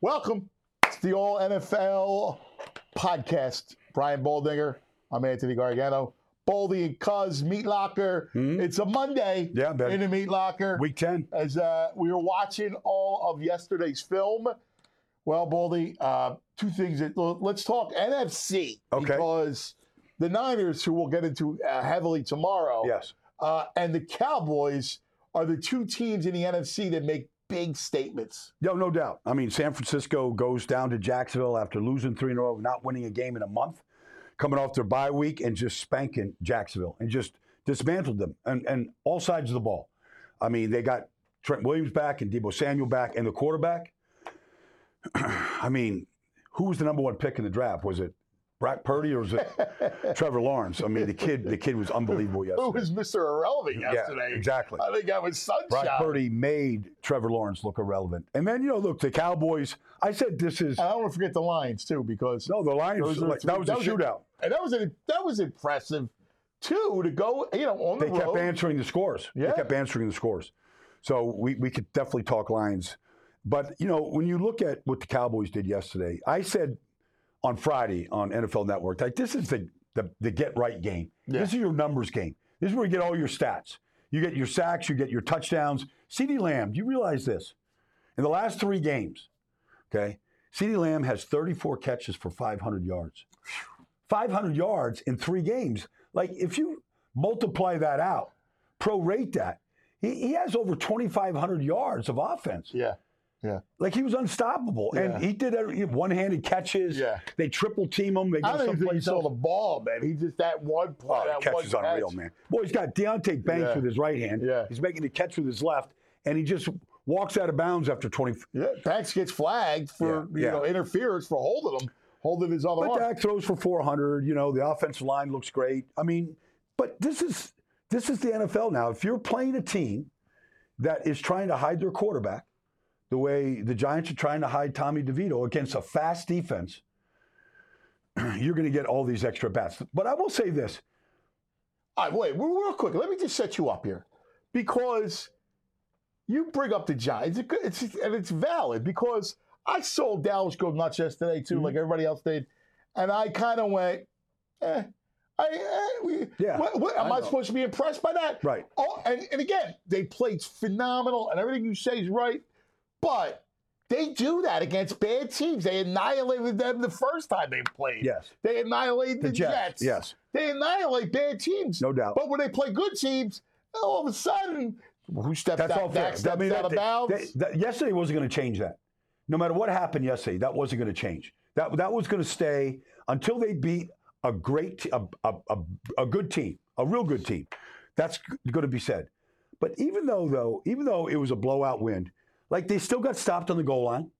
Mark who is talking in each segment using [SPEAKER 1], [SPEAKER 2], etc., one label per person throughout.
[SPEAKER 1] Welcome to the All NFL podcast. Brian Baldinger. I'm Anthony Gargano. Baldy and Cuz Meat Locker. It's a Monday
[SPEAKER 2] Yeah, baby.
[SPEAKER 1] in the Meat Locker.
[SPEAKER 2] Week 10.
[SPEAKER 1] As uh, we were watching all of yesterday's film. Well, Baldy, uh, two things. That, let's talk NFC.
[SPEAKER 2] Okay.
[SPEAKER 1] Because the Niners, who we'll get into uh, heavily tomorrow,
[SPEAKER 2] Yes.
[SPEAKER 1] uh, and the Cowboys are the two teams in the NFC that make big statements.
[SPEAKER 2] No, no doubt. I mean, San Francisco goes down to Jacksonville after losing three in a row, not winning a game in a month, coming off their bye week and just spanking Jacksonville and just dismantled them and, and all sides of the ball. I mean, they got Trent Williams back and Deebo Samuel back and the quarterback. I mean, who was the number one pick in the draft? Was it Brock Purdy or was it Trevor Lawrence? I mean, the kid, the kid was unbelievable yesterday.
[SPEAKER 1] Who was Mr. Irrelevant yesterday?
[SPEAKER 2] Yeah, exactly.
[SPEAKER 1] I think that was Sunshine.
[SPEAKER 2] Brock Purdy made Trevor Lawrence look irrelevant. And then, you know, look, the Cowboys, I said this is,
[SPEAKER 1] And I don't want to forget the Lions too, because
[SPEAKER 2] no, the Lions, like,
[SPEAKER 1] three-
[SPEAKER 2] that was a shootout.
[SPEAKER 1] and that was a, that was impressive too to go you know on the
[SPEAKER 2] They kept answering the scores.
[SPEAKER 1] Yeah.
[SPEAKER 2] They kept answering the scores. So we, we could definitely talk Lions. But, you know, when you look at what the Cowboys did yesterday, I said on Friday on NFL Network, like, this is the, the, the get right game.
[SPEAKER 1] Yeah.
[SPEAKER 2] This is your numbers game. This is where you get all your stats. You get your sacks, you get your touchdowns. CeeDee Lamb, do you realize this? In the last three games, okay, CeeDee Lamb has 34 catches for 500 yards. 500 yards in three games. Like, if you multiply that out, prorate that, he, he has over 2,500 yards of offense.
[SPEAKER 1] yeah
[SPEAKER 2] Like, he was unstoppable.
[SPEAKER 1] Yeah.
[SPEAKER 2] And he did one handed catches.
[SPEAKER 1] Yeah.
[SPEAKER 2] They triple team him. They
[SPEAKER 1] I
[SPEAKER 2] go
[SPEAKER 1] don't even think he saw the ball man he just that one oh, play
[SPEAKER 2] Oh,
[SPEAKER 1] that
[SPEAKER 2] catch is unreal,
[SPEAKER 1] catch.
[SPEAKER 2] man. Boy, he's got Deonte Banks
[SPEAKER 1] Yeah.
[SPEAKER 2] with his right hand.
[SPEAKER 1] Yeah.
[SPEAKER 2] He's making the catch with his left, and he just walks out of bounds after 20.
[SPEAKER 1] yeah Banks gets flagged for
[SPEAKER 2] Yeah,
[SPEAKER 1] you
[SPEAKER 2] yeah.
[SPEAKER 1] know interference for holding him holding his other
[SPEAKER 2] But
[SPEAKER 1] arm
[SPEAKER 2] Dak throws for 400. You know, the offensive line looks great. I mean, but this is this is the NFL now. If you're playing a team that is trying to hide their quarterback, the way the Giants are trying to hide Tommy DeVito against a fast defense, you're going to get all these extra bats. But I will say this:
[SPEAKER 1] All right, wait, real quick. Let me just set you up here, because you bring up the Giants, it's, it's and it's valid because I saw Dallas go nuts yesterday too,
[SPEAKER 2] Mm-hmm.
[SPEAKER 1] like everybody else did, and I kind of went, eh. I, eh, we,
[SPEAKER 2] Yeah,
[SPEAKER 1] what, what, am
[SPEAKER 2] I
[SPEAKER 1] I, supposed to be impressed by that?
[SPEAKER 2] Right.
[SPEAKER 1] Oh, and, and again, they played phenomenal, and everything you say is right, but they do that against bad teams. They annihilated them the first time they played.
[SPEAKER 2] Yes.
[SPEAKER 1] They annihilated the,
[SPEAKER 2] The Jets, yes.
[SPEAKER 1] They annihilate bad teams.
[SPEAKER 2] No doubt.
[SPEAKER 1] But when they play good teams, all of a sudden, who stepped
[SPEAKER 2] That's
[SPEAKER 1] out. Steps
[SPEAKER 2] I mean,
[SPEAKER 1] out
[SPEAKER 2] that-
[SPEAKER 1] of bounds?
[SPEAKER 2] that- that- yesterday wasn't going to change that. No matter what happened yesterday, that wasn't going to change. That that was going to stay until they beat a great, a, a, a, a good team, a real good team. That's going to be said. But even though, though, even though it was a blowout win, like they still got stopped on the goal line.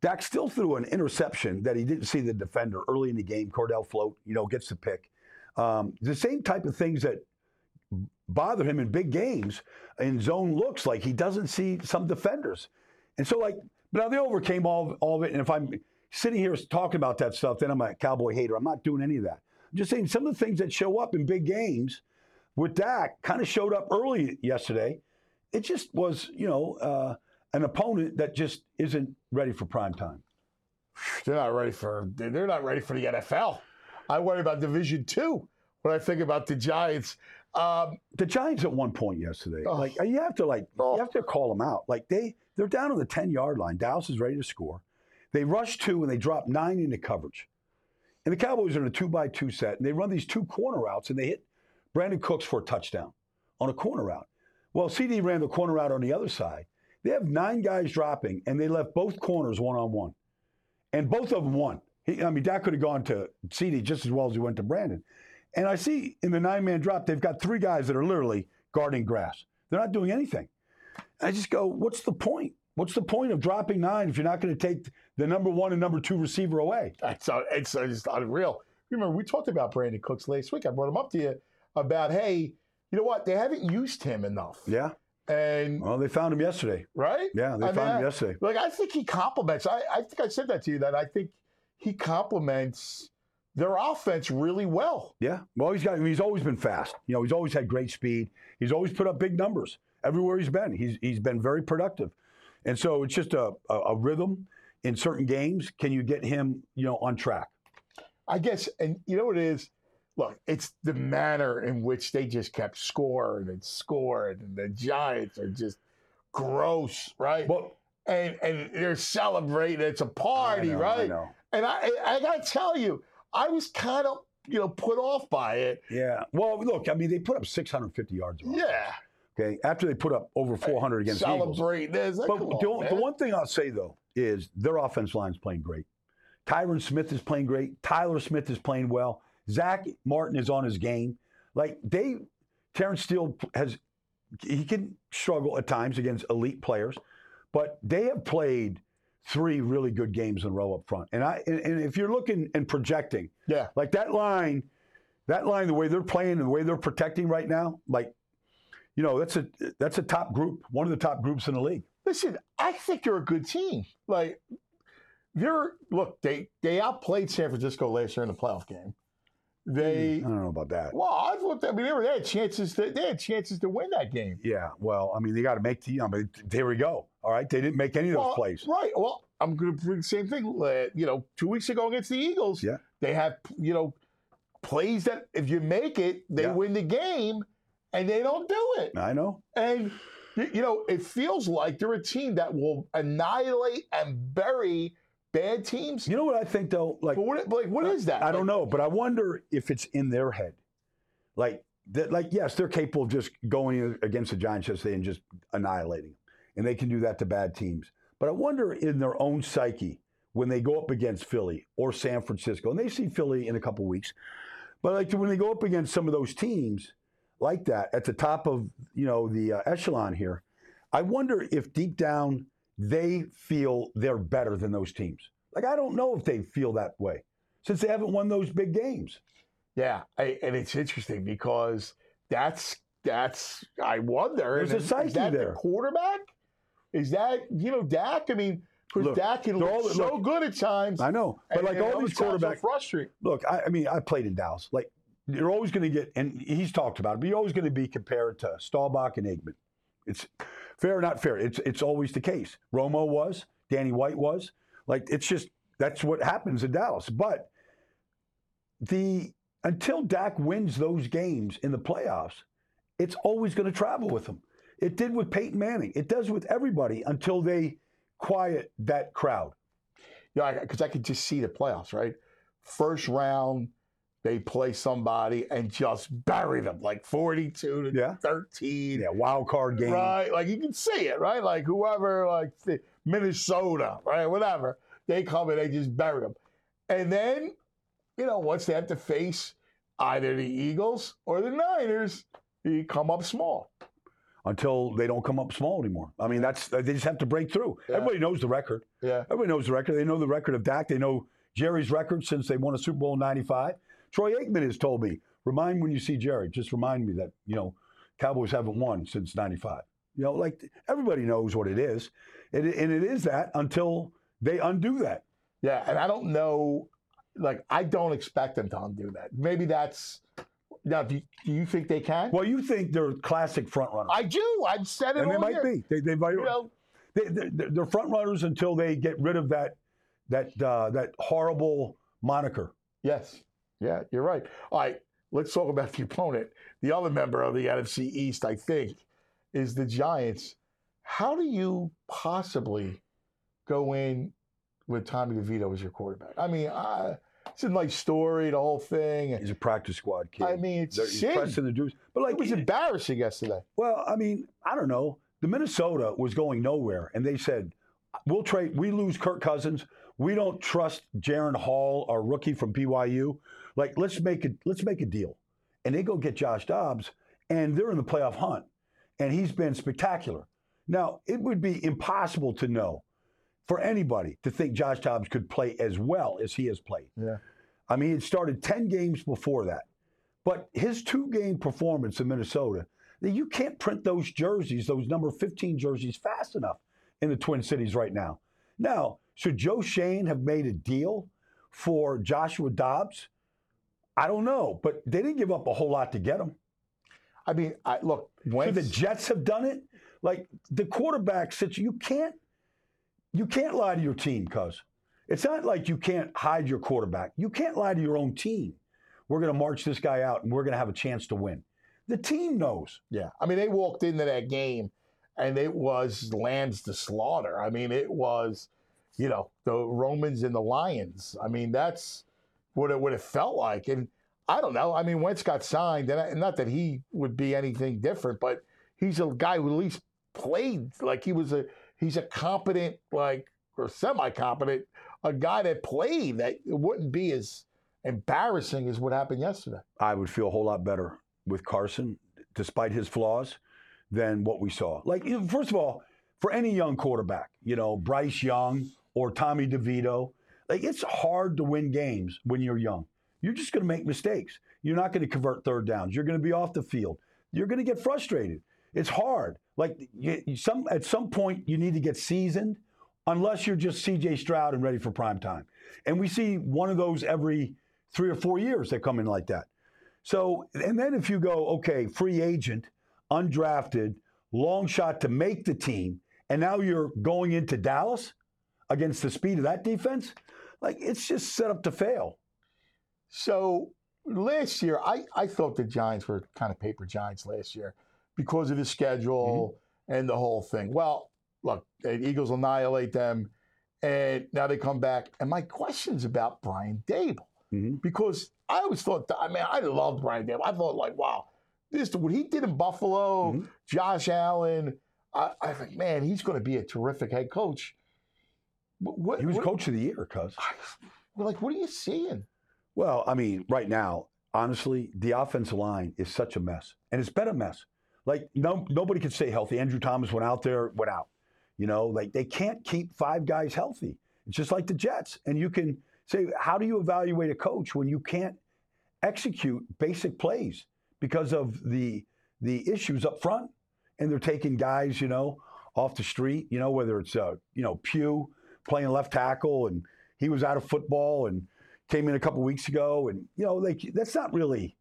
[SPEAKER 2] Dak still threw an interception that he didn't see the defender early in the game. Cor'Dale Flott, you know, gets the pick. Um, the same type of things that bother him in big games in zone looks like he doesn't see some defenders. And so, like, but now they overcame all, all of it. And if I'm sitting here talking about that stuff, then I'm a cowboy hater. I'm not doing any of that. I'm just saying some of the things that show up in big games with Dak kind of showed up early yesterday. It just was, you know, uh, an opponent that just isn't ready for prime time.
[SPEAKER 1] They're not ready for. They're not ready for the NFL. I worry about Division Two when I think about the Giants. Um,
[SPEAKER 2] the Giants at one point yesterday,
[SPEAKER 1] Oh.
[SPEAKER 2] like you have to like
[SPEAKER 1] Oh.
[SPEAKER 2] you have to call them out. Like they they're down on the ten yard line. Dallas is ready to score. They rush two and they drop nine into coverage. And the Cowboys are in a two by two set and they run these two corner routes and they hit Brandin Cooks for a touchdown on a corner route. Well, CeeDee ran the corner route on the other side. They have nine guys dropping and they left both corners one on one, and both of them won. He, I mean, Dak could have gone to CeeDee just as well as he went to Brandin. And I see in the nine man drop, they've got three guys that are literally guarding grass. They're not doing anything. I just go, what's the point? What's the point of dropping nine if you're not going to take the number one and number two receiver away?
[SPEAKER 1] That's uh, it's uh, just unreal. Remember, we talked about Brandin Cooks last week. I brought him up to you about, hey, you know what? They haven't used him enough.
[SPEAKER 2] Yeah.
[SPEAKER 1] And
[SPEAKER 2] Well, they found him yesterday.
[SPEAKER 1] right?
[SPEAKER 2] Yeah, they
[SPEAKER 1] I mean,
[SPEAKER 2] found him yesterday.
[SPEAKER 1] Like I think he complements. I, I think I said that to you that I think he complements their offense really well.
[SPEAKER 2] Yeah. Well, he's got. Mean, he's always been fast. You know, he's always had great speed. He's always put up big numbers everywhere he's been. He's he's been very productive, and so it's just a, a, a rhythm in certain games. Can you get him, you know, on track?
[SPEAKER 1] I guess, and you know what it is? Look, it's the mm. manner in which they just kept scoring and scoring, and the Giants are just gross, right?
[SPEAKER 2] Well,
[SPEAKER 1] and and they're celebrating. It's a party,
[SPEAKER 2] know,
[SPEAKER 1] right?
[SPEAKER 2] I.
[SPEAKER 1] And I I gotta tell you, I was kind of you know put off by it.
[SPEAKER 2] Yeah. Well, look. I mean, they put up 650 yards. offense,
[SPEAKER 1] Yeah,
[SPEAKER 2] Okay. After they put up over 400 against the Eagles.
[SPEAKER 1] celebrate this. Like,
[SPEAKER 2] But
[SPEAKER 1] come
[SPEAKER 2] the,
[SPEAKER 1] on,
[SPEAKER 2] the one thing I'll say though is their offense line's playing great. Tyron Smith is playing great. Tyler Smith is playing well. Zach Martin is on his game. Like they, Terence Steele has, he can struggle at times against elite players, but they have played three really good games in a row up front. And I, and, and if you're looking and projecting,
[SPEAKER 1] yeah,
[SPEAKER 2] like that line, that line, the way they're playing the way they're protecting right now, like, you know, that's a that's a top group, one of the top groups in the league.
[SPEAKER 1] listen, I think they're a good team. Like they're look, they they outplayed San Francisco last year in the playoff game. They
[SPEAKER 2] I don't know about that.
[SPEAKER 1] well, I thought I mean they, were, they had chances. To, they had chances to win that game.
[SPEAKER 2] Yeah, well, I mean, they got to make the. Know, but there we go. All right, they didn't make any of those
[SPEAKER 1] Well,
[SPEAKER 2] plays.
[SPEAKER 1] Right. Well, I'm going to bring the same thing. Uh, you know, two weeks ago against the Eagles,
[SPEAKER 2] Yeah.
[SPEAKER 1] they have you know plays that if you make it, they
[SPEAKER 2] Yeah.
[SPEAKER 1] win the game, and they don't do it.
[SPEAKER 2] I know.
[SPEAKER 1] And you know, it feels like they're a team that will annihilate and bury bad teams.
[SPEAKER 2] You know what I think though? Like,
[SPEAKER 1] But what, like, what is that?
[SPEAKER 2] I don't
[SPEAKER 1] Like,
[SPEAKER 2] know, but I wonder if it's in their head. Like, that, like yes, they're capable of just going against the Giants yesterday and just annihilating them, and they can do that to bad teams. But I wonder in their own psyche when they go up against Philly or San Francisco, and they see Philly in a couple weeks. But like when they go up against some of those teams like that at the top of you know the uh, echelon here, I wonder if deep down they feel they're better than those teams. Like I don't know if they feel that way since they haven't won those big games.
[SPEAKER 1] Yeah, I, and it's interesting because that's that's I wonder.
[SPEAKER 2] There's a
[SPEAKER 1] is that
[SPEAKER 2] there.
[SPEAKER 1] The quarterback is that you know Dak? I mean, because
[SPEAKER 2] Look,
[SPEAKER 1] Dak can look
[SPEAKER 2] all-
[SPEAKER 1] so
[SPEAKER 2] look,
[SPEAKER 1] good at times.
[SPEAKER 2] I know, but like all these quarterbacks.
[SPEAKER 1] frustrating.
[SPEAKER 2] Look, I, I mean, I played in Dallas. Like you're always going to get, and he's talked about it, but you're always going to be compared to Staubach and Aikman. It's fair or not fair. It's it's always the case. Romo was, Danny White was. Like it's just that's what happens in Dallas. But the until Dak wins those games in the playoffs, it's always going to travel with him. It did with Peyton Manning. It does with everybody until they quiet that crowd.
[SPEAKER 1] Yeah, because I could just see the playoffs. Right, first round they play somebody and just bury them like forty-two to
[SPEAKER 2] Yeah.
[SPEAKER 1] thirteen.
[SPEAKER 2] Yeah, wild card game.
[SPEAKER 1] Right, like you can see it, right? Like whoever, like the- Minnesota, right, whatever, they come and they just bury them, and then, you know, once they have to face either the Eagles or the Niners, you come up small.
[SPEAKER 2] until they don't come up small anymore. I mean, that's they just have to break through.
[SPEAKER 1] Yeah.
[SPEAKER 2] Everybody knows the record.
[SPEAKER 1] Yeah,
[SPEAKER 2] Everybody knows the record. They know the record of Dak. They know Jerry's record since they won a Super Bowl in '95. Troy Aikman has told me, remind when you see Jerry, just remind me that you know Cowboys haven't won since '95. You know, like everybody knows what it is, it, and it is that until they undo that.
[SPEAKER 1] yeah, and I don't know, like I don't expect them to undo that. Maybe that's, Now, do you, do you think they can?
[SPEAKER 2] Well, you think they're classic front runners,
[SPEAKER 1] I do. I've said it
[SPEAKER 2] and they might
[SPEAKER 1] year.
[SPEAKER 2] be. They, they might.
[SPEAKER 1] You know,
[SPEAKER 2] they, they, they're front runners until they get rid of that that uh, that horrible moniker.
[SPEAKER 1] yes. Yeah, you're right. All right, let's talk about the opponent. The other member of the NFC East, I think, is the Giants. How do you possibly go in with Tommy DeVito as your quarterback? I mean, uh, it's a nice story, the whole thing.
[SPEAKER 2] He's a practice squad kid.
[SPEAKER 1] I mean, it's
[SPEAKER 2] he's
[SPEAKER 1] sin.
[SPEAKER 2] pressing the juice. But like
[SPEAKER 1] It was embarrassing yesterday.
[SPEAKER 2] Well, I mean, I don't know. The Minnesota was going nowhere, and they said, "We'll trade. We lose Kirk Cousins. We don't trust Jaren Hall, our rookie from BYU. Like, let's make it. Let's make a deal." And they go get Josh Dobbs, and they're in the playoff hunt, and he's been spectacular. Now, it would be impossible to know for anybody to think Josh Dobbs could play as well as he has played.
[SPEAKER 1] Yeah.
[SPEAKER 2] I mean, it started 10 games before that. But his two game performance in Minnesota, that you can't print those jerseys, those number 15 jerseys, fast enough in the Twin Cities right now. Now, should Joe Schoen have made a deal for Joshua Dobbs? I don't know, but they didn't give up a whole lot to get him.
[SPEAKER 1] I mean, I look.
[SPEAKER 2] Should the Jets have done it? Like the quarterback situation, you can't you can't lie to your team, cuz it's not like you can't hide your quarterback. You can't lie to your own team. We're going to march this guy out and we're going to have a chance to win. The team knows.
[SPEAKER 1] Yeah, I mean, they walked into that game, and it was lambs to slaughter. I mean, it was, you know, the Romans and the Lions. I mean, that's what it would have felt like. And I don't know. I mean, Wentz got signed, and I, not that he would be anything different, but he's a guy who at least played like he was a he's a competent like or semi-competent a guy that played that wouldn't be as embarrassing as what happened yesterday.
[SPEAKER 2] I would feel a whole lot better with Carson, despite his flaws, than what we saw. Like, first of all, for any young quarterback, you know, Bryce Young or Tommy DeVito, like it's hard to win games when you're young. You're just going to make mistakes. You're not going to convert third downs. You're going to be off the field. You're going to get frustrated. It's hard. Like you, some at some point, you need to get seasoned, unless you're just C.J. Stroud and ready for prime time. And we see one of those every three or four years that come in like that. So, and then if you go, okay, free agent, undrafted, long shot to make the team, and now you're going into Dallas against the speed of that defense, like it's just set up to fail.
[SPEAKER 1] So last year, I, I thought the Giants were kind of paper giants last year because of the schedule and the whole thing. Well, look, the Eagles annihilate them, and now they come back. And my question's about Brian Daboll
[SPEAKER 2] Mhm.
[SPEAKER 1] because I always thought, I mean, I loved Brian Daboll. I thought, like, wow, this what he did in Buffalo,
[SPEAKER 2] Mhm.
[SPEAKER 1] Josh Allen. I, I think, man, he's going to be a terrific head coach. What,
[SPEAKER 2] He was
[SPEAKER 1] what-
[SPEAKER 2] coach of the year, cuz.
[SPEAKER 1] Like, what are you seeing?
[SPEAKER 2] Well, I mean, right now, honestly, the offensive line is such a mess, and it's been a mess. Like no, nobody can stay healthy. Andrew Thomas went out there, went out. You know, like they can't keep five guys healthy. It's just like the Jets, and you can say, how do you evaluate a coach when you can't execute basic plays because of the the issues up front, and they're taking guys, you know, off the street. You know, whether it's uh, you know Pugh playing left tackle, and he was out of football and came in a couple weeks ago, and you know, like that's not really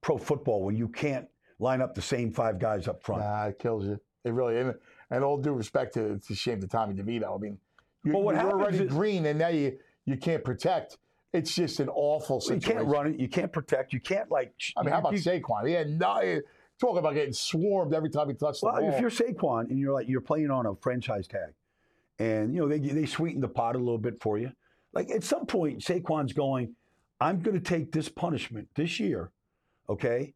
[SPEAKER 2] pro football when you can't line up the same five guys up front.
[SPEAKER 1] Nah, it kills you. It really, and, and all due respect to, it's a shame to Tommy DeVito. I mean, you,
[SPEAKER 2] Well, what
[SPEAKER 1] you're already
[SPEAKER 2] is-
[SPEAKER 1] green, and now you you can't protect. It's just an awful situation.
[SPEAKER 2] you can't run it. You can't protect. You can't like.
[SPEAKER 1] I mean, how about
[SPEAKER 2] you-
[SPEAKER 1] Saquon? He had no talking about getting swarmed every time he touched the
[SPEAKER 2] Well,
[SPEAKER 1] ball.
[SPEAKER 2] if you're Saquon and you're like you're playing on a franchise tag, and you know they they sweeten the pot a little bit for you. Like at some point, Saquon's going, I'm going to take this punishment this year, okay,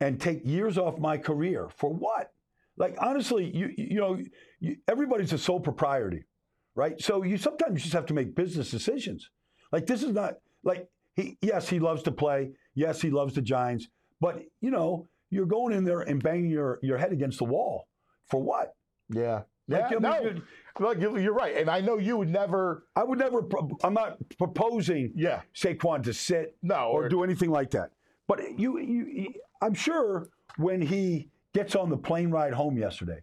[SPEAKER 2] and take years off my career for what? Like honestly, you you know, you, everybody's a sole proprietor, right? So you sometimes just have to make business decisions. Like this is not like he. Yes, he loves to play. Yes, he loves the Giants. But you know, you're going in there and banging your your head against the wall for what?
[SPEAKER 1] yeah,
[SPEAKER 2] Like,
[SPEAKER 1] yeah,
[SPEAKER 2] I mean,
[SPEAKER 1] no,
[SPEAKER 2] you-
[SPEAKER 1] look, you're you're right, and I know you would never.
[SPEAKER 2] I would never. pro- I'm not proposing
[SPEAKER 1] Yeah,
[SPEAKER 2] Saquon to sit
[SPEAKER 1] no,
[SPEAKER 2] or do anything like that. But you, you, you- I'm sure when he gets on the plane ride home yesterday,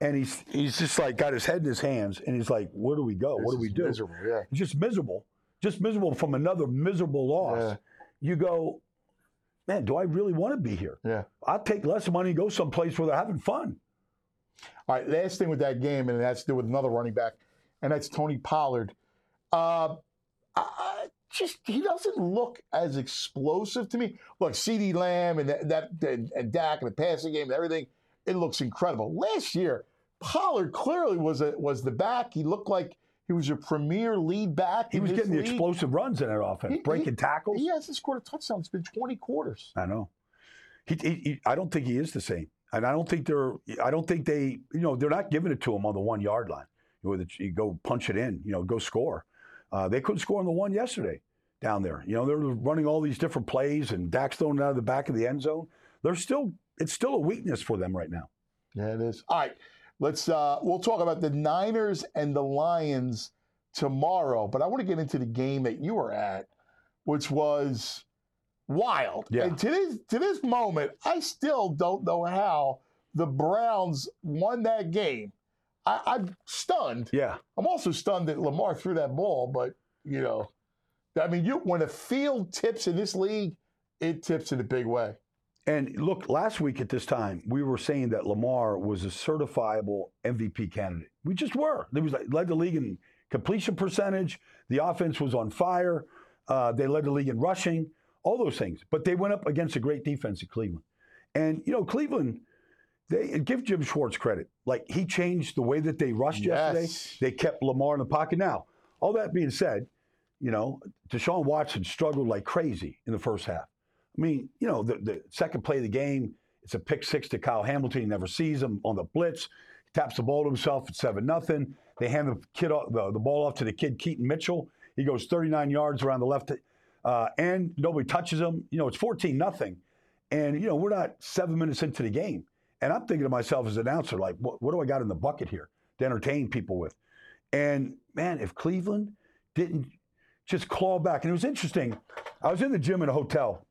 [SPEAKER 2] and he's he's just like got his head in his hands, and he's like, "Where do we go? what do we do?"
[SPEAKER 1] Miserable, yeah.
[SPEAKER 2] Just miserable, just miserable from another miserable loss.
[SPEAKER 1] Yeah.
[SPEAKER 2] You go, man, do I really want to be here?
[SPEAKER 1] Yeah.
[SPEAKER 2] I'll take less money and go someplace where they're having fun.
[SPEAKER 1] All right, last thing with that game, and that's to do with another running back, and that's Tony Pollard. Uh, I, just he doesn't look as explosive to me. Look, CeeDee Lamb and that, that and, and Dak and the passing game and everything, it looks incredible. Last year, Pollard clearly was a, was the back. He looked like he was your premier lead back.
[SPEAKER 2] He was getting the explosive runs in that offense,
[SPEAKER 1] He-
[SPEAKER 2] breaking
[SPEAKER 1] he-
[SPEAKER 2] tackles.
[SPEAKER 1] He hasn't scored a touchdown. It's been 20 quarters.
[SPEAKER 2] I know. He, he- I don't think he is the same, and I don't think they're. I don't think they. You know, they're not giving it to him on the one yard line. Where the, you go punch it in. You know, go score. Uh, they couldn't score on the one yesterday down there. You know, they're running all these different plays, and Dak's throwing out of the back of the end zone. They're still. It's still a weakness for them right now.
[SPEAKER 1] Yeah, it is. All right, let's. Uh, we'll talk about the Niners and the Lions tomorrow, but I want to get into the game that you were at, which was wild.
[SPEAKER 2] Yeah.
[SPEAKER 1] And to this to this moment, I still don't know how the Browns won that game. I, I'm stunned.
[SPEAKER 2] Yeah.
[SPEAKER 1] I'm also stunned that Lamar threw that ball, but you know, I mean, you when a field tips in this league, it tips in a big way.
[SPEAKER 2] And look, last week at this time, we were saying that Lamar was a certifiable MVP candidate. We just were. They was like, led the league in completion percentage. The offense was on fire. Uh, they led the league in rushing, all those things. But they went up against a great defense in Cleveland. And you know, Cleveland, they give Jim Schwartz credit. Like he changed the way that they rushed yesterday. They kept Lamar in the pocket. Now, all that being said, you know, Deshaun Watson struggled like crazy in the first half. I mean, you know, the, the second play of the game, it's a pick six to Kyle Hamilton. He never sees him on the blitz. He taps the ball to himself at 7 nothing. They hand the kid off, the, the ball off to the kid Keaton Mitchell. He goes 39 yards around the left, uh, and nobody touches him. You know, it's 14 nothing. And, you know, we're not seven minutes into the game. And I'm thinking to myself as an announcer, like, what, what do I got in the bucket here to entertain people with? And, man, if Cleveland didn't just claw back, and it was interesting. I was in the gym in a hotel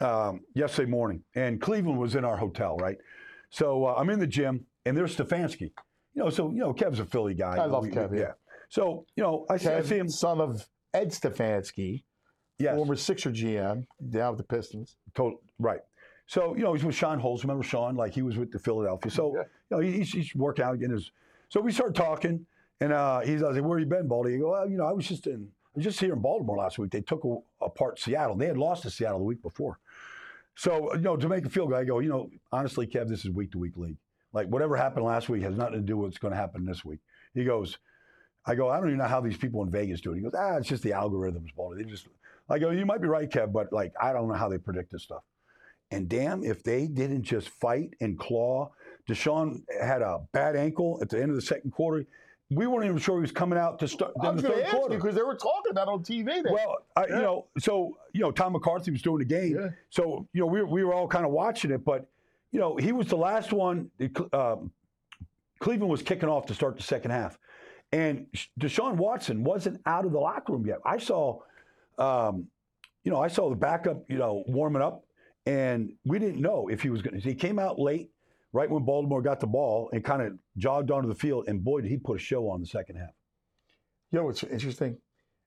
[SPEAKER 2] um, yesterday morning, and Cleveland was in our hotel, right? So uh, I'm in the gym, and there's Stefanski. You know, so you know, Kev's a Philly guy.
[SPEAKER 1] I love
[SPEAKER 2] We-
[SPEAKER 1] Kev, yeah.
[SPEAKER 2] So you know, I, see- I see him.
[SPEAKER 1] son of Ed Stefanski,
[SPEAKER 2] Yes,
[SPEAKER 1] former Sixer GM, down with the Pistons.
[SPEAKER 2] tot- right. So you know, he's with Sean Holmes. Remember Sean? Like he was with the Philadelphia. So
[SPEAKER 1] Yeah.
[SPEAKER 2] you know, he's, he's working out getting his. So we started talking, and uh, he's I was like, "Where you been, Baldy?" He go, well, "You know, I was just in, I was just here in Baltimore last week. They took a, apart Seattle. They had lost to Seattle the week before. So you know, to make a feel good, I go, you know, honestly, Kev, this is week to week league. Like whatever happened last week has nothing to do with what's going to happen this week. He goes, I go, I don't even know how these people in Vegas do it. He goes, ah, it's just the algorithms, Baldy. They just, I go, you might be right, Kev, but like I don't know how they predict this stuff. And damn, if they didn't just fight and claw, Deshaun had a bad ankle at the end of the second quarter. We weren't even sure he was coming out to start in the third quarter.
[SPEAKER 1] because they were talking about it on TV. Then.
[SPEAKER 2] Well, I,
[SPEAKER 1] Yeah.
[SPEAKER 2] you know, so you know, Tom McCarthy was doing the game,
[SPEAKER 1] Yeah.
[SPEAKER 2] so you know, we, we were all kind of watching it, but you know, he was the last one. Um, Cleveland was kicking off to start the second half, and Deshaun Watson wasn't out of the locker room yet. I saw, um, you know, I saw the backup, you know, warming up, and we didn't know if he was going. to He came out late, right when Baltimore got the ball, and kind of jogged onto the field, and boy, did he put a show on the second half.
[SPEAKER 1] you know what's interesting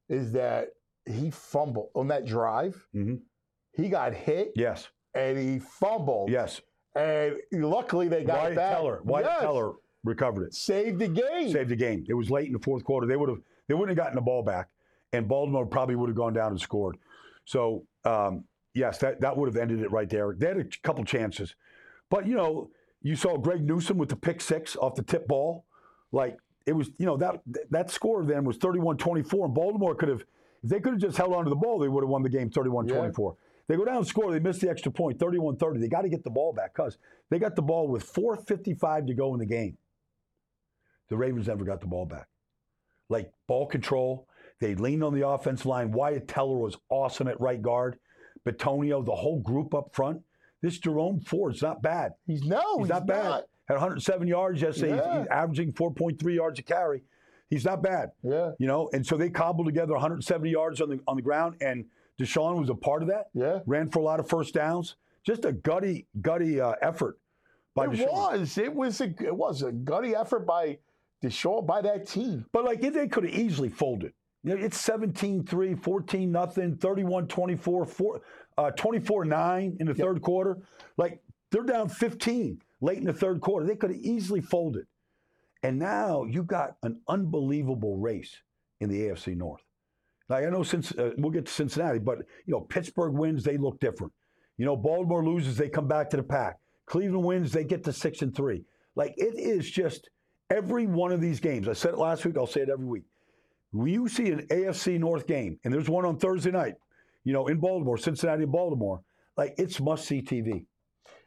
[SPEAKER 1] is that he fumbled on that drive.
[SPEAKER 2] Mhm.
[SPEAKER 1] He got hit
[SPEAKER 2] Yes,
[SPEAKER 1] and he fumbled.
[SPEAKER 2] yes.
[SPEAKER 1] And luckily they got
[SPEAKER 2] Wyatt
[SPEAKER 1] back.
[SPEAKER 2] Teller, Wyatt
[SPEAKER 1] Yes.
[SPEAKER 2] Teller recovered it.
[SPEAKER 1] saved the game.
[SPEAKER 2] saved the game. It was late in the fourth quarter. They would have they wouldn't have gotten the ball back, and Baltimore probably would have gone down and scored. So um, yes, that that would have ended it right there. They had a couple chances, but you know you saw Greg Newsome with the pick six off the tip ball, like it was you know that that score then was 31-24, and Baltimore could have if they could have just held on to the ball, they would have won the game 31-24. They go down and score. They miss the extra point, 31-30. They got to get the ball back because they got the ball with 4.55 to go in the game. The Ravens never got the ball back. Like ball control, they leaned on the offensive line. Wyatt Teller was awesome at right guard. Bitonio, the whole group up front. This Jerome Ford's not bad.
[SPEAKER 1] He's no,
[SPEAKER 2] He's,
[SPEAKER 1] he's,
[SPEAKER 2] not bad.
[SPEAKER 1] not.
[SPEAKER 2] Had 107 yards yesterday. He's-
[SPEAKER 1] Yeah.
[SPEAKER 2] He's, averaging 4.3 yards a carry. He's not bad.
[SPEAKER 1] Yeah,
[SPEAKER 2] You know, and so they cobbled together 170 yards on the on the ground, and Deshaun was a part of that.
[SPEAKER 1] yeah.
[SPEAKER 2] Ran for a lot of first downs. Just a gutty, gutty uh, effort by
[SPEAKER 1] It
[SPEAKER 2] Deshaun.
[SPEAKER 1] was. It was a. It was a gutty effort by Deshaun by that team.
[SPEAKER 2] But like they could have easily folded. You know, it's 17-3, 14 nothing, 31-24, 4, uh, 24-9 in the third quarter. Like they're down 15 late in the third quarter. They could have easily folded. And now you got an unbelievable race in the AFC North. Like I know since uh, we'll get to Cincinnati, but you know Pittsburgh wins, they look different. You know Baltimore loses, they come back to the pack. Cleveland wins, they get to six and three. Like it is just every one of these games. I said it last week. I'll say it every week. When you see an AFC North game, and there's one on Thursday night, you know in Baltimore, Cincinnati, and Baltimore, like it's must see TV.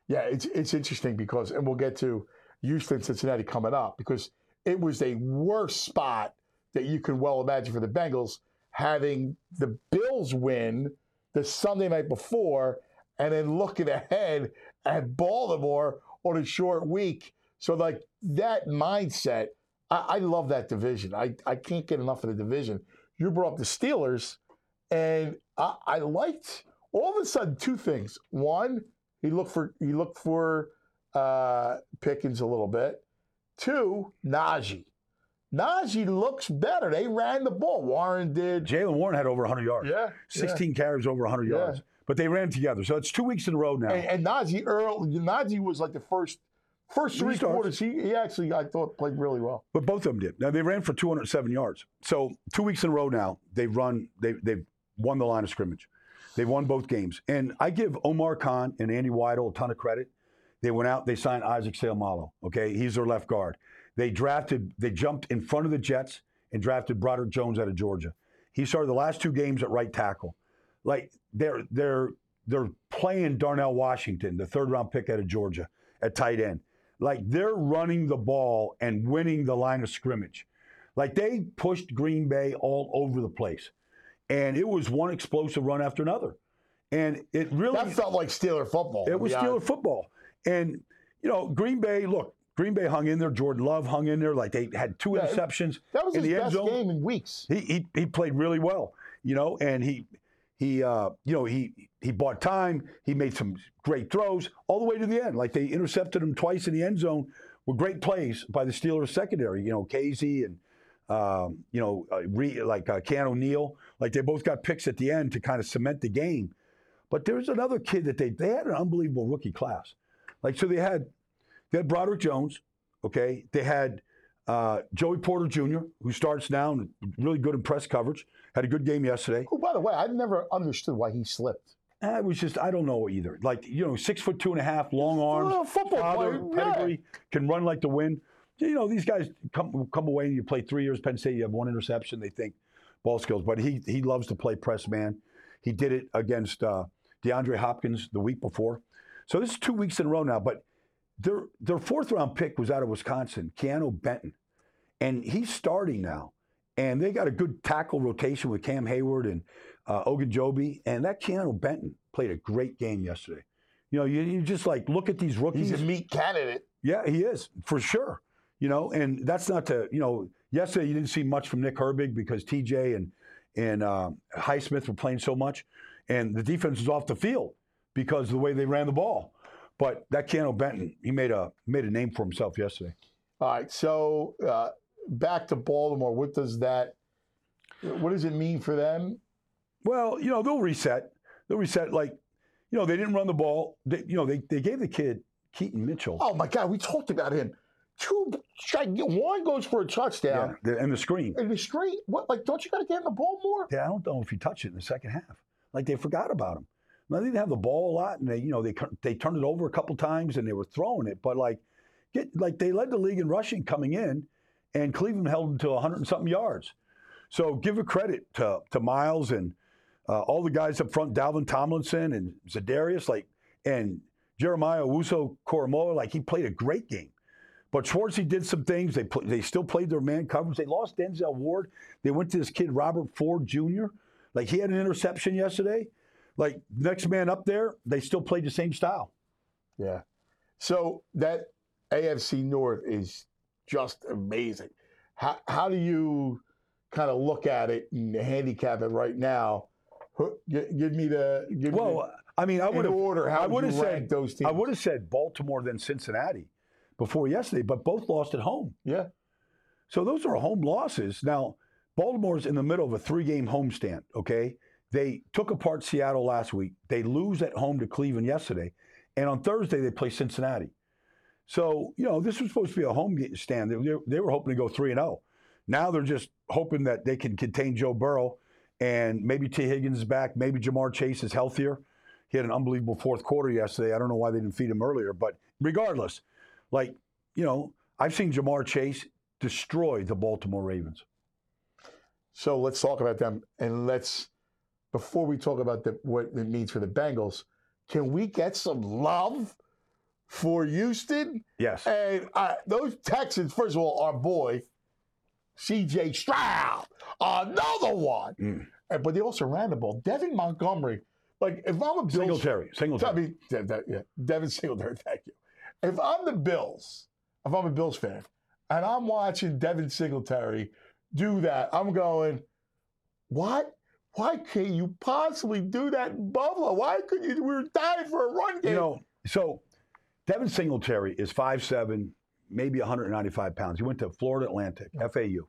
[SPEAKER 1] Yeah, it's it's interesting because, and we'll get to Houston, Cincinnati coming up because it was a worse spot that you can well imagine for the Bengals having the Bills win the Sunday night before and then looking ahead at Baltimore on a short week. So, like that mindset, I, I love that division. I, I can't get enough of the division. You brought up the Steelers, and I, I liked all of a sudden two things. One, he looked for he looked for uh, Pickens a little bit. Two, Najee. Najee looks better. They ran the ball. Warren did.
[SPEAKER 2] Jaylen Warren had over 100 yards.
[SPEAKER 1] Yeah,
[SPEAKER 2] 16 carries over 100
[SPEAKER 1] Yeah.
[SPEAKER 2] yards. But they ran together. So it's two weeks in a row now.
[SPEAKER 1] And, and Najee Earl, Najee was like the first first three quarters. He, he actually, I thought, played really well.
[SPEAKER 2] But both of them did. Now they ran for 207 yards. So two weeks in a row now, they've run. They they've won the line of scrimmage. They've won both games. And I give Omar Khan and Andy Weidl a ton of credit. They went out. They signed Isaac Seumalo. Okay, he's their left guard. They drafted. They jumped in front of the Jets and drafted Broderick Jones out of Georgia. He started the last two games at right tackle. Like they're they're they're playing Darnell Washington, the third round pick out of Georgia, at tight end. Like they're running the ball and winning the line of scrimmage. Like they pushed Green Bay all over the place. And it was one explosive run after another. And it really
[SPEAKER 1] That felt like Steeler football.
[SPEAKER 2] it was Steeler football. And, you know, Green Bay, look, Green Bay hung in there. Jordan Love hung in there. Like they had two
[SPEAKER 1] Yeah,
[SPEAKER 2] interceptions
[SPEAKER 1] That was
[SPEAKER 2] in
[SPEAKER 1] his
[SPEAKER 2] the end
[SPEAKER 1] best
[SPEAKER 2] zone.
[SPEAKER 1] game in weeks.
[SPEAKER 2] He, he he played really well, you know, and he he uh, you know he he bought time. He made some great throws all the way to the end. Like they intercepted him twice in the end zone with great plays by the Steelers secondary. You know, Kazee and um, you know uh, Re, like uh, Keanu O'Neal. Like they both got picks at the end to kind of cement the game. But there's another kid that they they had an unbelievable rookie class. Like so they had they had Broderick Jones. Okay, they had uh, Joey Porter Jr., who starts now and really good in press coverage, had a good game yesterday.
[SPEAKER 1] Oh, by the way, I never understood why he slipped.
[SPEAKER 2] I was just, I don't know either. Like, you know, six foot two and a half, long arms,
[SPEAKER 1] Well, football
[SPEAKER 2] father,
[SPEAKER 1] player, yeah.
[SPEAKER 2] pedigree, can run like the wind. You know, these guys come come away and you play three years, Penn State, you have one interception, they think ball skills. But he he loves to play press man. He did it against uh, DeAndre Hopkins the week before. So this is two weeks in a row now. But their their fourth round pick was out of Wisconsin, Keanu Benton. And he's starting now. And they got a good tackle rotation with Cam Hayward and uh, Ogunjobi. And that Keanu Benton played a great game yesterday. You know, you, you just like look at these rookies.
[SPEAKER 1] He's a meat candidate.
[SPEAKER 2] Yeah, he is for sure. You know, and that's not to you know. Yesterday you didn't see much from Nick Herbig because TJ and and uh, Highsmith were playing so much, and the defense was off the field because of the way they ran the ball. But that Keanu Benton, he made a made a name for himself yesterday.
[SPEAKER 1] All right, so uh, back to Baltimore. What does that? What does it mean for them?
[SPEAKER 2] Well, you know they'll reset. They'll reset. Like, you know, they didn't run the ball. They, you know, they they gave the kid Keaton Mitchell.
[SPEAKER 1] Oh my God, we talked about him. Two, one goes for a touchdown,
[SPEAKER 2] yeah, the- and the screen.
[SPEAKER 1] and the straight. What? Like, don't you got to get in the ball more?
[SPEAKER 2] Yeah, I don't know if he touched it in the second half. Like they forgot about him. Now, they didn't have the ball a lot, and they, you know, they they turned it over a couple times, and they were throwing it. But like, get like they led the league in rushing coming in, and Cleveland held them to 100 and something yards. So give a credit to to Myles and uh, all the guys up front, Dalvin Tomlinson and Zadarius, like, and Jeremiah Wuso Koromoa, like he played a great game. But Schwartzy did some things. They pl- they still played their man coverage. They lost Denzel Ward. They went to this kid Robert Ford Jr. Like he had an interception yesterday. Like next man up there, they still played the same style.
[SPEAKER 1] Yeah. So that AFC North is just amazing. How how do you kind of look at it and handicap it right now? Give me the give me
[SPEAKER 2] Well, I mean, I
[SPEAKER 1] the,
[SPEAKER 2] would have
[SPEAKER 1] order. How
[SPEAKER 2] I
[SPEAKER 1] would
[SPEAKER 2] would have said
[SPEAKER 1] those teams?
[SPEAKER 2] I would have said Baltimore than Cincinnati before yesterday, but both lost at home.
[SPEAKER 1] Yeah.
[SPEAKER 2] So those are home losses. Now, Baltimore's in the middle of a three-game homestand. Okay, they took apart Seattle last week. They lose at home to Cleveland yesterday, and on Thursday they play Cincinnati. So you know this was supposed to be a home game stand. They, they were hoping to go three and zero. Now they're just hoping that they can contain Joe Burrow, and maybe Tee Higgins is back. Maybe Ja'Marr Chase is healthier. He had an unbelievable fourth quarter yesterday. I don't know why they didn't feed him earlier, but regardless, like you know, I've seen Ja'Marr Chase destroy the Baltimore Ravens.
[SPEAKER 1] So let's talk about them, and let's before we talk about the, what it means for the Bengals, can we get some love for Houston?
[SPEAKER 2] Yes.
[SPEAKER 1] And uh, those Texans, first of all, our boy, C.J. Stroud, another one.
[SPEAKER 2] Mm.
[SPEAKER 1] And, but they also ran the ball. Devin Montgomery, like if I'm a Bills,
[SPEAKER 2] Singletary.
[SPEAKER 1] I
[SPEAKER 2] Singletary.
[SPEAKER 1] mean, De- De- yeah, Devin Singletary. Thank you. If I'm the Bills, if I'm a Bills fan, and I'm watching Devin Singletary do that, I'm going, what? Why can't you possibly do that in Buffalo? Why could you? We were dying for a run game.
[SPEAKER 2] You know, so Devin Singletary is 5'7", maybe 195 pounds. He went to Florida Atlantic, FAU.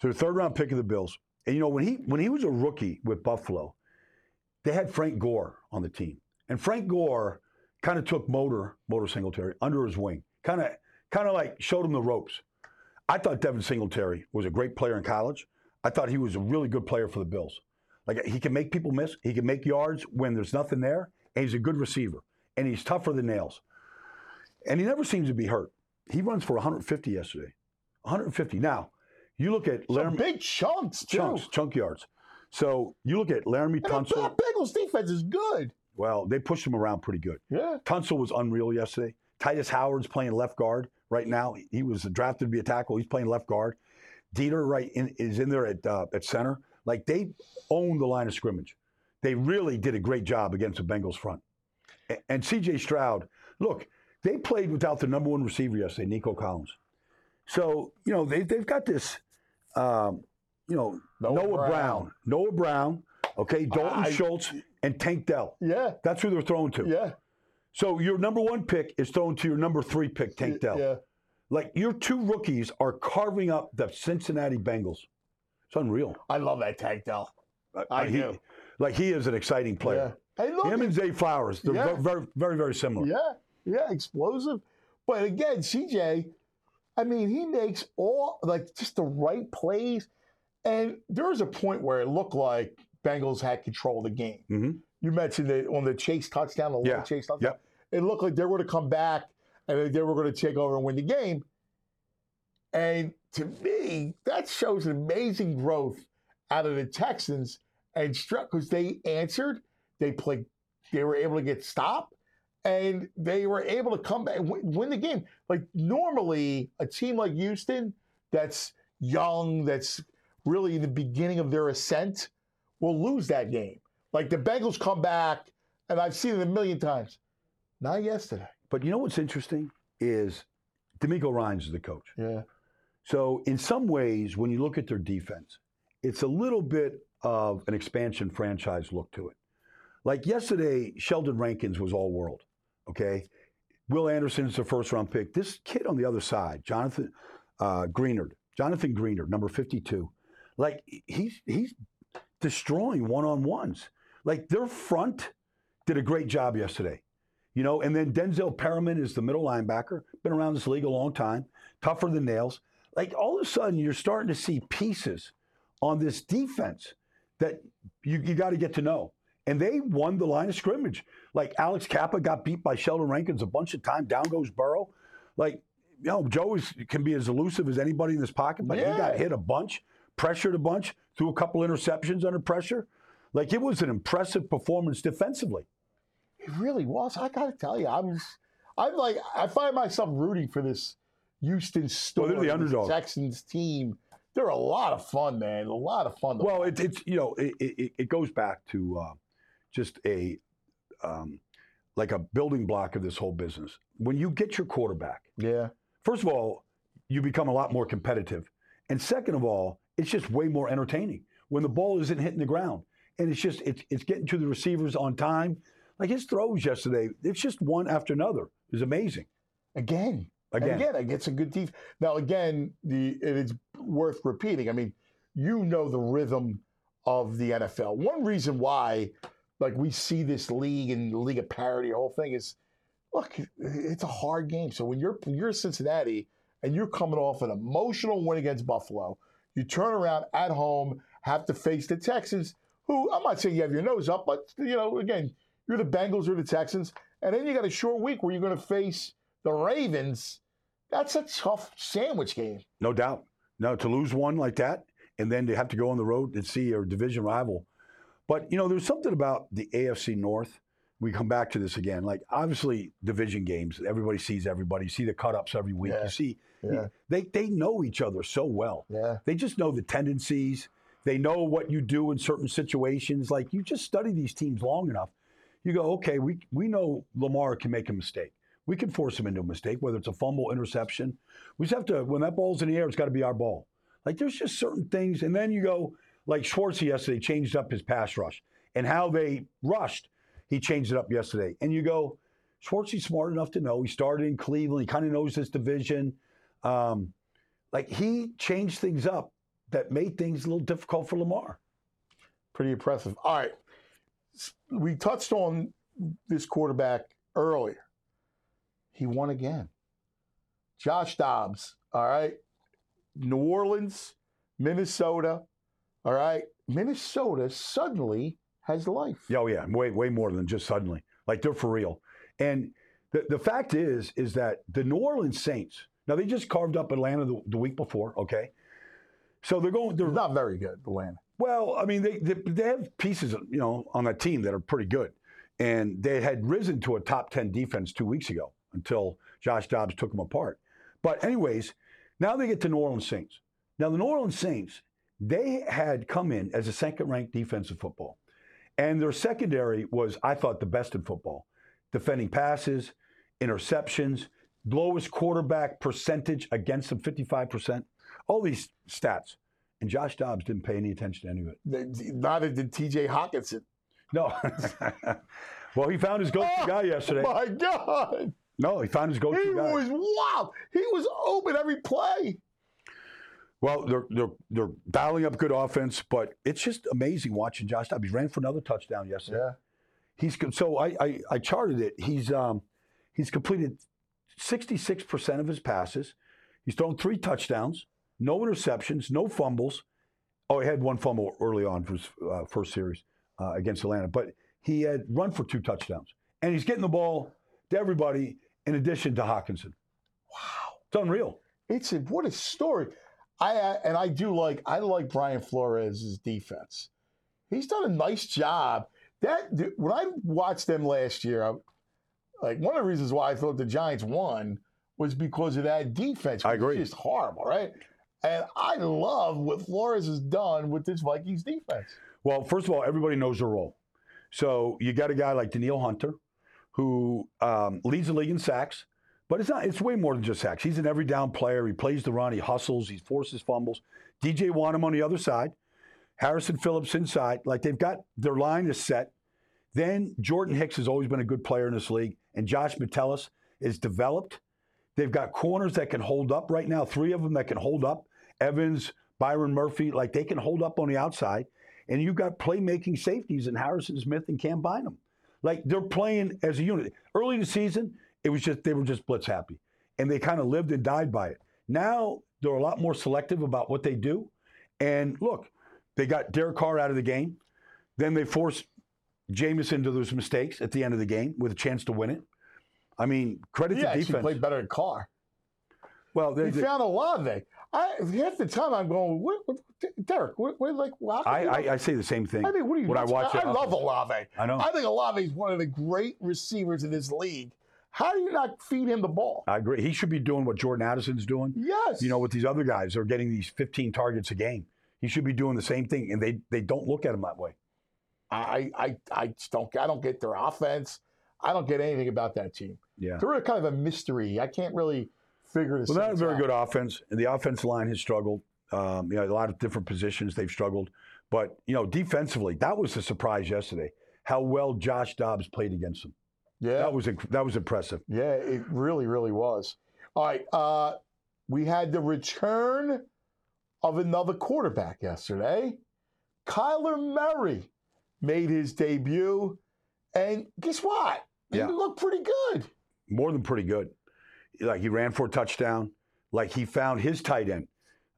[SPEAKER 2] So the third round pick of the Bills. And you know, when he when he was a rookie with Buffalo, they had Frank Gore on the team. And Frank Gore kind of took Motor, Motor Singletary, under his wing. Kind of kind of like showed him the ropes. I thought Devin Singletary was a great player in college. I thought he was a really good player for the Bills. Like he can make people miss. He can make yards when there's nothing there, and he's a good receiver. And he's tougher than nails. And he never seems to be hurt. He runs for 150 yesterday. 150. Now, you look at
[SPEAKER 1] Some big chunks too.
[SPEAKER 2] chunks, chunk yards. So you look at Laremy
[SPEAKER 1] And the
[SPEAKER 2] Tunsil.
[SPEAKER 1] Bengals defense is good.
[SPEAKER 2] Well, they pushed him around pretty good.
[SPEAKER 1] Yeah.
[SPEAKER 2] Tunsil was unreal yesterday. Tytus Howard's playing left guard right now. He was drafted to be a tackle. He's playing left guard. Dieter right in, is in there at uh, at center. Like they own the line of scrimmage. They really did a great job against the Bengals front. A- And C.J. Stroud, look, they played without the number one receiver yesterday, Nico Collins. So you know they they've got this, um, you know,
[SPEAKER 1] Noah
[SPEAKER 2] Noah,
[SPEAKER 1] Brown.
[SPEAKER 2] Brown. Noah Brown, okay, Dalton
[SPEAKER 1] I-
[SPEAKER 2] Schultz, and Tank Dell.
[SPEAKER 1] Yeah.
[SPEAKER 2] That's who they're throwing to.
[SPEAKER 1] Yeah.
[SPEAKER 2] So your number one pick is thrown to your number three pick, Tank Dell.
[SPEAKER 1] Yeah.
[SPEAKER 2] Like your two rookies are carving up the Cincinnati Bengals. It's unreal.
[SPEAKER 1] I love that Tank Dell. I
[SPEAKER 2] he,
[SPEAKER 1] do.
[SPEAKER 2] Like he is an exciting player.
[SPEAKER 1] Yeah. Hey, look,
[SPEAKER 2] Him and Zay Flowers, they're
[SPEAKER 1] Yeah.
[SPEAKER 2] very, very, very similar.
[SPEAKER 1] Yeah, yeah, explosive. But again, CJ, I mean, he makes all like just the right plays. And there was a point where it looked like Bengals had control of the game.
[SPEAKER 2] Mhm.
[SPEAKER 1] You mentioned it on the chase touchdown, the long
[SPEAKER 2] Yeah,
[SPEAKER 1] chase touchdown.
[SPEAKER 2] yep.
[SPEAKER 1] It looked like they were going to come back and they were going to take over and win the game. And to me, that shows an amazing growth out of the Texans and struck because they answered, they played, they were able to get stopped, and they were able to come back and win, win the game. Like normally, a team like Houston that's young, that's really the beginning of their ascent, will lose that game. Like the Bengals come back, and I've seen it a million times. Not yesterday.
[SPEAKER 2] But you know what's interesting is DeMeco Ryans is the coach.
[SPEAKER 1] Yeah.
[SPEAKER 2] So in some ways, when you look at their defense, it's a little bit of an expansion franchise look to it. Like yesterday, Sheldon Rankins was all world. Okay. Will Anderson's the first round pick. This kid on the other side, Jonathan uh, Greenard, Jonathan Greenard, number 52, like he's he's destroying one on ones. Like their front did a great job yesterday. You know, and then Denzel Perryman is the middle linebacker, been around this league a long time, tougher than nails. Like all of a sudden, you're starting to see pieces on this defense that you, you got to get to know. And they won the line of scrimmage. Like Alex Cappa got beat by Sheldon Rankins a bunch of times. Down goes Burrow. Like, you know, Joe is, can be as elusive as anybody in this pocket, but he got hit a bunch, pressured a bunch, threw a couple interceptions under pressure. Like it was an impressive performance defensively.
[SPEAKER 1] It really was. I got to tell you, I was, I'm like, I find myself rooting for this Houston story,
[SPEAKER 2] they're the underdog.
[SPEAKER 1] Texans team. They're a lot of fun, man. A lot of fun. To
[SPEAKER 2] Well, it, it's you know it, it, it goes back to uh, just a um, like a building block of this whole business. When you get your quarterback,
[SPEAKER 1] yeah,
[SPEAKER 2] first of all, you become a lot more competitive, and second of all, it's just way more entertaining when the ball isn't hitting the ground, and it's just it's it's getting to the receivers on time. Like his throws yesterday, it's just one after another. It's amazing.
[SPEAKER 1] again,
[SPEAKER 2] Again.
[SPEAKER 1] again, against a good team. Now, again, the it's worth repeating. I mean, you know the rhythm of the NFL. One reason why, like we see this league and the league of parity, the whole thing is, look, it's a hard game. So when you're you're Cincinnati and you're coming off an emotional win against Buffalo, you turn around at home, have to face the Texans, who I'm not saying you have your nose up, but you know, again, you're the Bengals or the Texans, and then you got a short week where you're going to face the Ravens. That's a tough sandwich game.
[SPEAKER 2] No doubt. No, to lose one like that, and then to have to go on the road and see your division rival. But you know, there's something about the AFC North. We come back to this again. Like obviously, division games, everybody sees everybody. You see the cut ups every week.
[SPEAKER 1] Yeah.
[SPEAKER 2] You see,
[SPEAKER 1] Yeah.
[SPEAKER 2] they they know each other so well.
[SPEAKER 1] Yeah.
[SPEAKER 2] They just know the tendencies. They know what you do in certain situations. Like you just study these teams long enough, you go, okay, we we know Lamar can make a mistake. We can force him into a mistake, whether it's a fumble, interception. We just have to when that ball's in the air, it's got to be our ball. Like there's just certain things, and then you go like Schwartz yesterday changed up his pass rush and how they rushed. He changed it up yesterday, and you go, Schwartzy's smart enough to know. He started in Cleveland. He kind of knows this division. Um, like he changed things up that made things a little difficult for Lamar.
[SPEAKER 1] Pretty impressive. All right. We touched on this quarterback earlier. He won again. Josh Dobbs, all right. New Orleans, Minnesota, all right. Minnesota suddenly has life.
[SPEAKER 2] Oh yeah, way way more than just suddenly. Like they're for real. And the the fact is is that the New Orleans Saints. Now they just carved up Atlanta the, the week before. Okay, so they're going. They're
[SPEAKER 1] not very good, Atlanta.
[SPEAKER 2] Well, I mean, they, they they have pieces, you know, on that team that are pretty good, and they had risen to a top ten defense two weeks ago until Josh Dobbs took them apart. But anyways, now they get to New Orleans Saints. Now the New Orleans Saints, they had come in as a second-ranked defensive football, and their secondary was, I thought, the best in football, defending passes, interceptions, lowest quarterback percentage against them, fifty-five percent, all these stats. And Josh Dobbs didn't pay any attention to any of it.
[SPEAKER 1] Neither did TJ Hockenson.
[SPEAKER 2] No. well, he found his go-to
[SPEAKER 1] Oh,
[SPEAKER 2] guy yesterday.
[SPEAKER 1] My God.
[SPEAKER 2] No, he found his go-to guy.
[SPEAKER 1] He was wow. He was open every play.
[SPEAKER 2] Well, they're they're they're dialing up good offense, but it's just amazing watching Josh Dobbs. He ran for another touchdown yesterday.
[SPEAKER 1] Yeah.
[SPEAKER 2] He's so I, I I charted it. He's um he's completed 66% of his passes. He's thrown three touchdowns, no interceptions, no fumbles. Oh, he had one fumble early on for his uh, first series uh, against Atlanta, but he had run for two touchdowns, and he's getting the ball to everybody in addition to Hockenson.
[SPEAKER 1] Wow.
[SPEAKER 2] It's unreal.
[SPEAKER 1] It's a, what a story. I and I do like I like Brian Flores' defense. He's done a nice job. That when I watched them last year, I, like one of the reasons why I thought the Giants won was because of that defense.
[SPEAKER 2] I
[SPEAKER 1] which is
[SPEAKER 2] agree.
[SPEAKER 1] Just horrible, right? And I love what Flores has done with this Vikings defense.
[SPEAKER 2] Well, first of all, everybody knows their role. So you got a guy like Danielle Hunter, who um, leads the league in sacks, but it's not. It's way more than just sacks. He's an every down player. He plays the run. He hustles. He forces fumbles. DJ Wonnum on the other side. Harrison Phillips inside. Like they've got their line is set. Then Jordan Hicks has always been a good player in this league, and Josh Metellus is developed. They've got corners that can hold up right now. Three of them that can hold up. Evans, Byron Murphy, like they can hold up on the outside. And you've got playmaking safeties in Harrison Smith and Cam Bynum. Like they're playing as a unit. Early in the season, it was just they were just blitz happy, and they kind of lived and died by it. Now they're a lot more selective about what they do. And look, they got Derek Carr out of the game. Then they forced Jameis into those mistakes at the end of the game with a chance to win it. I mean, credit
[SPEAKER 1] He
[SPEAKER 2] to defense.
[SPEAKER 1] played better than Carr.
[SPEAKER 2] well, they,
[SPEAKER 1] He
[SPEAKER 2] they-
[SPEAKER 1] found a lot of it. I half the time I'm going, what, what, Derek, what, what, like, come
[SPEAKER 2] I, I, I say the same thing.
[SPEAKER 1] I mean, what are you?
[SPEAKER 2] when I watch
[SPEAKER 1] I,
[SPEAKER 2] it,
[SPEAKER 1] I love Olave.
[SPEAKER 2] I know.
[SPEAKER 1] I think Olave is one of the great receivers in this league. How do you not feed him the ball?
[SPEAKER 2] I agree. He should be doing what Jordan Addison's doing.
[SPEAKER 1] Yes.
[SPEAKER 2] You know, with these other guys, they're getting these 15 targets a game. He should be doing the same thing, and they they don't look at him that way.
[SPEAKER 1] I, I, I just don't. I don't get their offense. I don't get anything about that team.
[SPEAKER 2] Yeah.
[SPEAKER 1] They're kind of a mystery. I can't really figure this. Out.
[SPEAKER 2] Well, not a very
[SPEAKER 1] out.
[SPEAKER 2] good offense, and the offensive line has struggled. Um, you know, a lot of different positions they've struggled, but you know, defensively, that was the surprise yesterday. How well Josh Dobbs played against them.
[SPEAKER 1] Yeah,
[SPEAKER 2] That was inc- that was impressive.
[SPEAKER 1] yeah, it really, really was. All right, uh, we had the return of another quarterback yesterday. Kyler Murray made his debut, and guess what? He
[SPEAKER 2] Yeah.
[SPEAKER 1] looked pretty good.
[SPEAKER 2] More than pretty good. Like he ran for a touchdown. Like he found his tight end,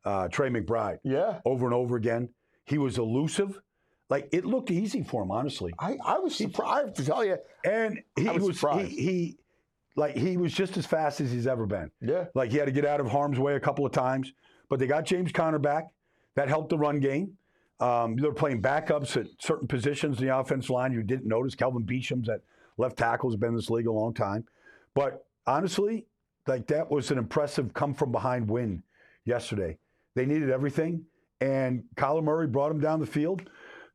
[SPEAKER 2] uh, Trey McBride,
[SPEAKER 1] Yeah.
[SPEAKER 2] over and over again. He was elusive. Like it looked easy for him, honestly.
[SPEAKER 1] I, I was surprised I have to tell you.
[SPEAKER 2] And he
[SPEAKER 1] I was
[SPEAKER 2] was, he,
[SPEAKER 1] surprised.
[SPEAKER 2] he like he was just as fast as he's ever been.
[SPEAKER 1] Yeah.
[SPEAKER 2] Like he had to get out of harm's way a couple of times, but they got James Conner back. That helped the run game. Um, they're playing backups at certain positions in the offensive line. You didn't notice Kelvin Beachum's at left tackle has been in this league a long time. But honestly, like that was an impressive come from behind win yesterday. They needed everything, and Kyler Murray brought him down the field.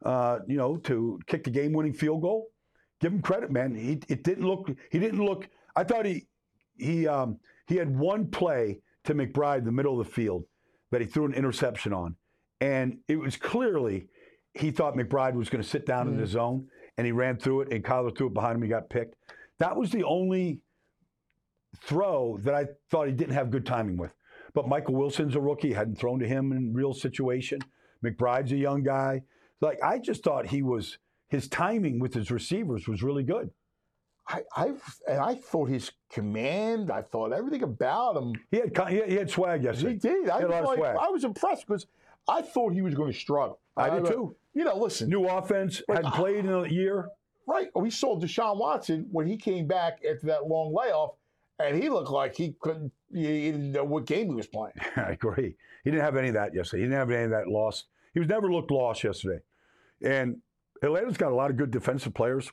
[SPEAKER 2] Uh, you know, to kick the game-winning field goal. Give him credit, man. He it didn't look. He didn't look. I thought he he um, he had one play to McBride in the middle of the field that he threw an interception on, and it was clearly he thought McBride was going to sit down in the zone, and he ran through it, and Kyler threw it behind him. He got picked. That was the only throw that I thought he didn't have good timing with. But Michael Wilson's a rookie; hadn't thrown to him in real situation. McBride's a young guy. Like I just thought he was his timing with his receivers was really good.
[SPEAKER 1] I, I and I thought his command, I thought everything about him.
[SPEAKER 2] He had he had, he had swag
[SPEAKER 1] He
[SPEAKER 2] yesterday.
[SPEAKER 1] did. I,
[SPEAKER 2] He had a lot of swag.
[SPEAKER 1] I was impressed because I thought he was going to struggle.
[SPEAKER 2] I did uh, too.
[SPEAKER 1] You know, listen,
[SPEAKER 2] New offense, hadn't played in a year.
[SPEAKER 1] right? We saw Deshaun Watson when he came back after that long layoff, and he looked like he couldn't. He didn't know what game he was playing.
[SPEAKER 2] I agree. He didn't have any of that yesterday. He didn't have any of that lost. He was never looked lost yesterday. And Atlanta's got a lot of good defensive players.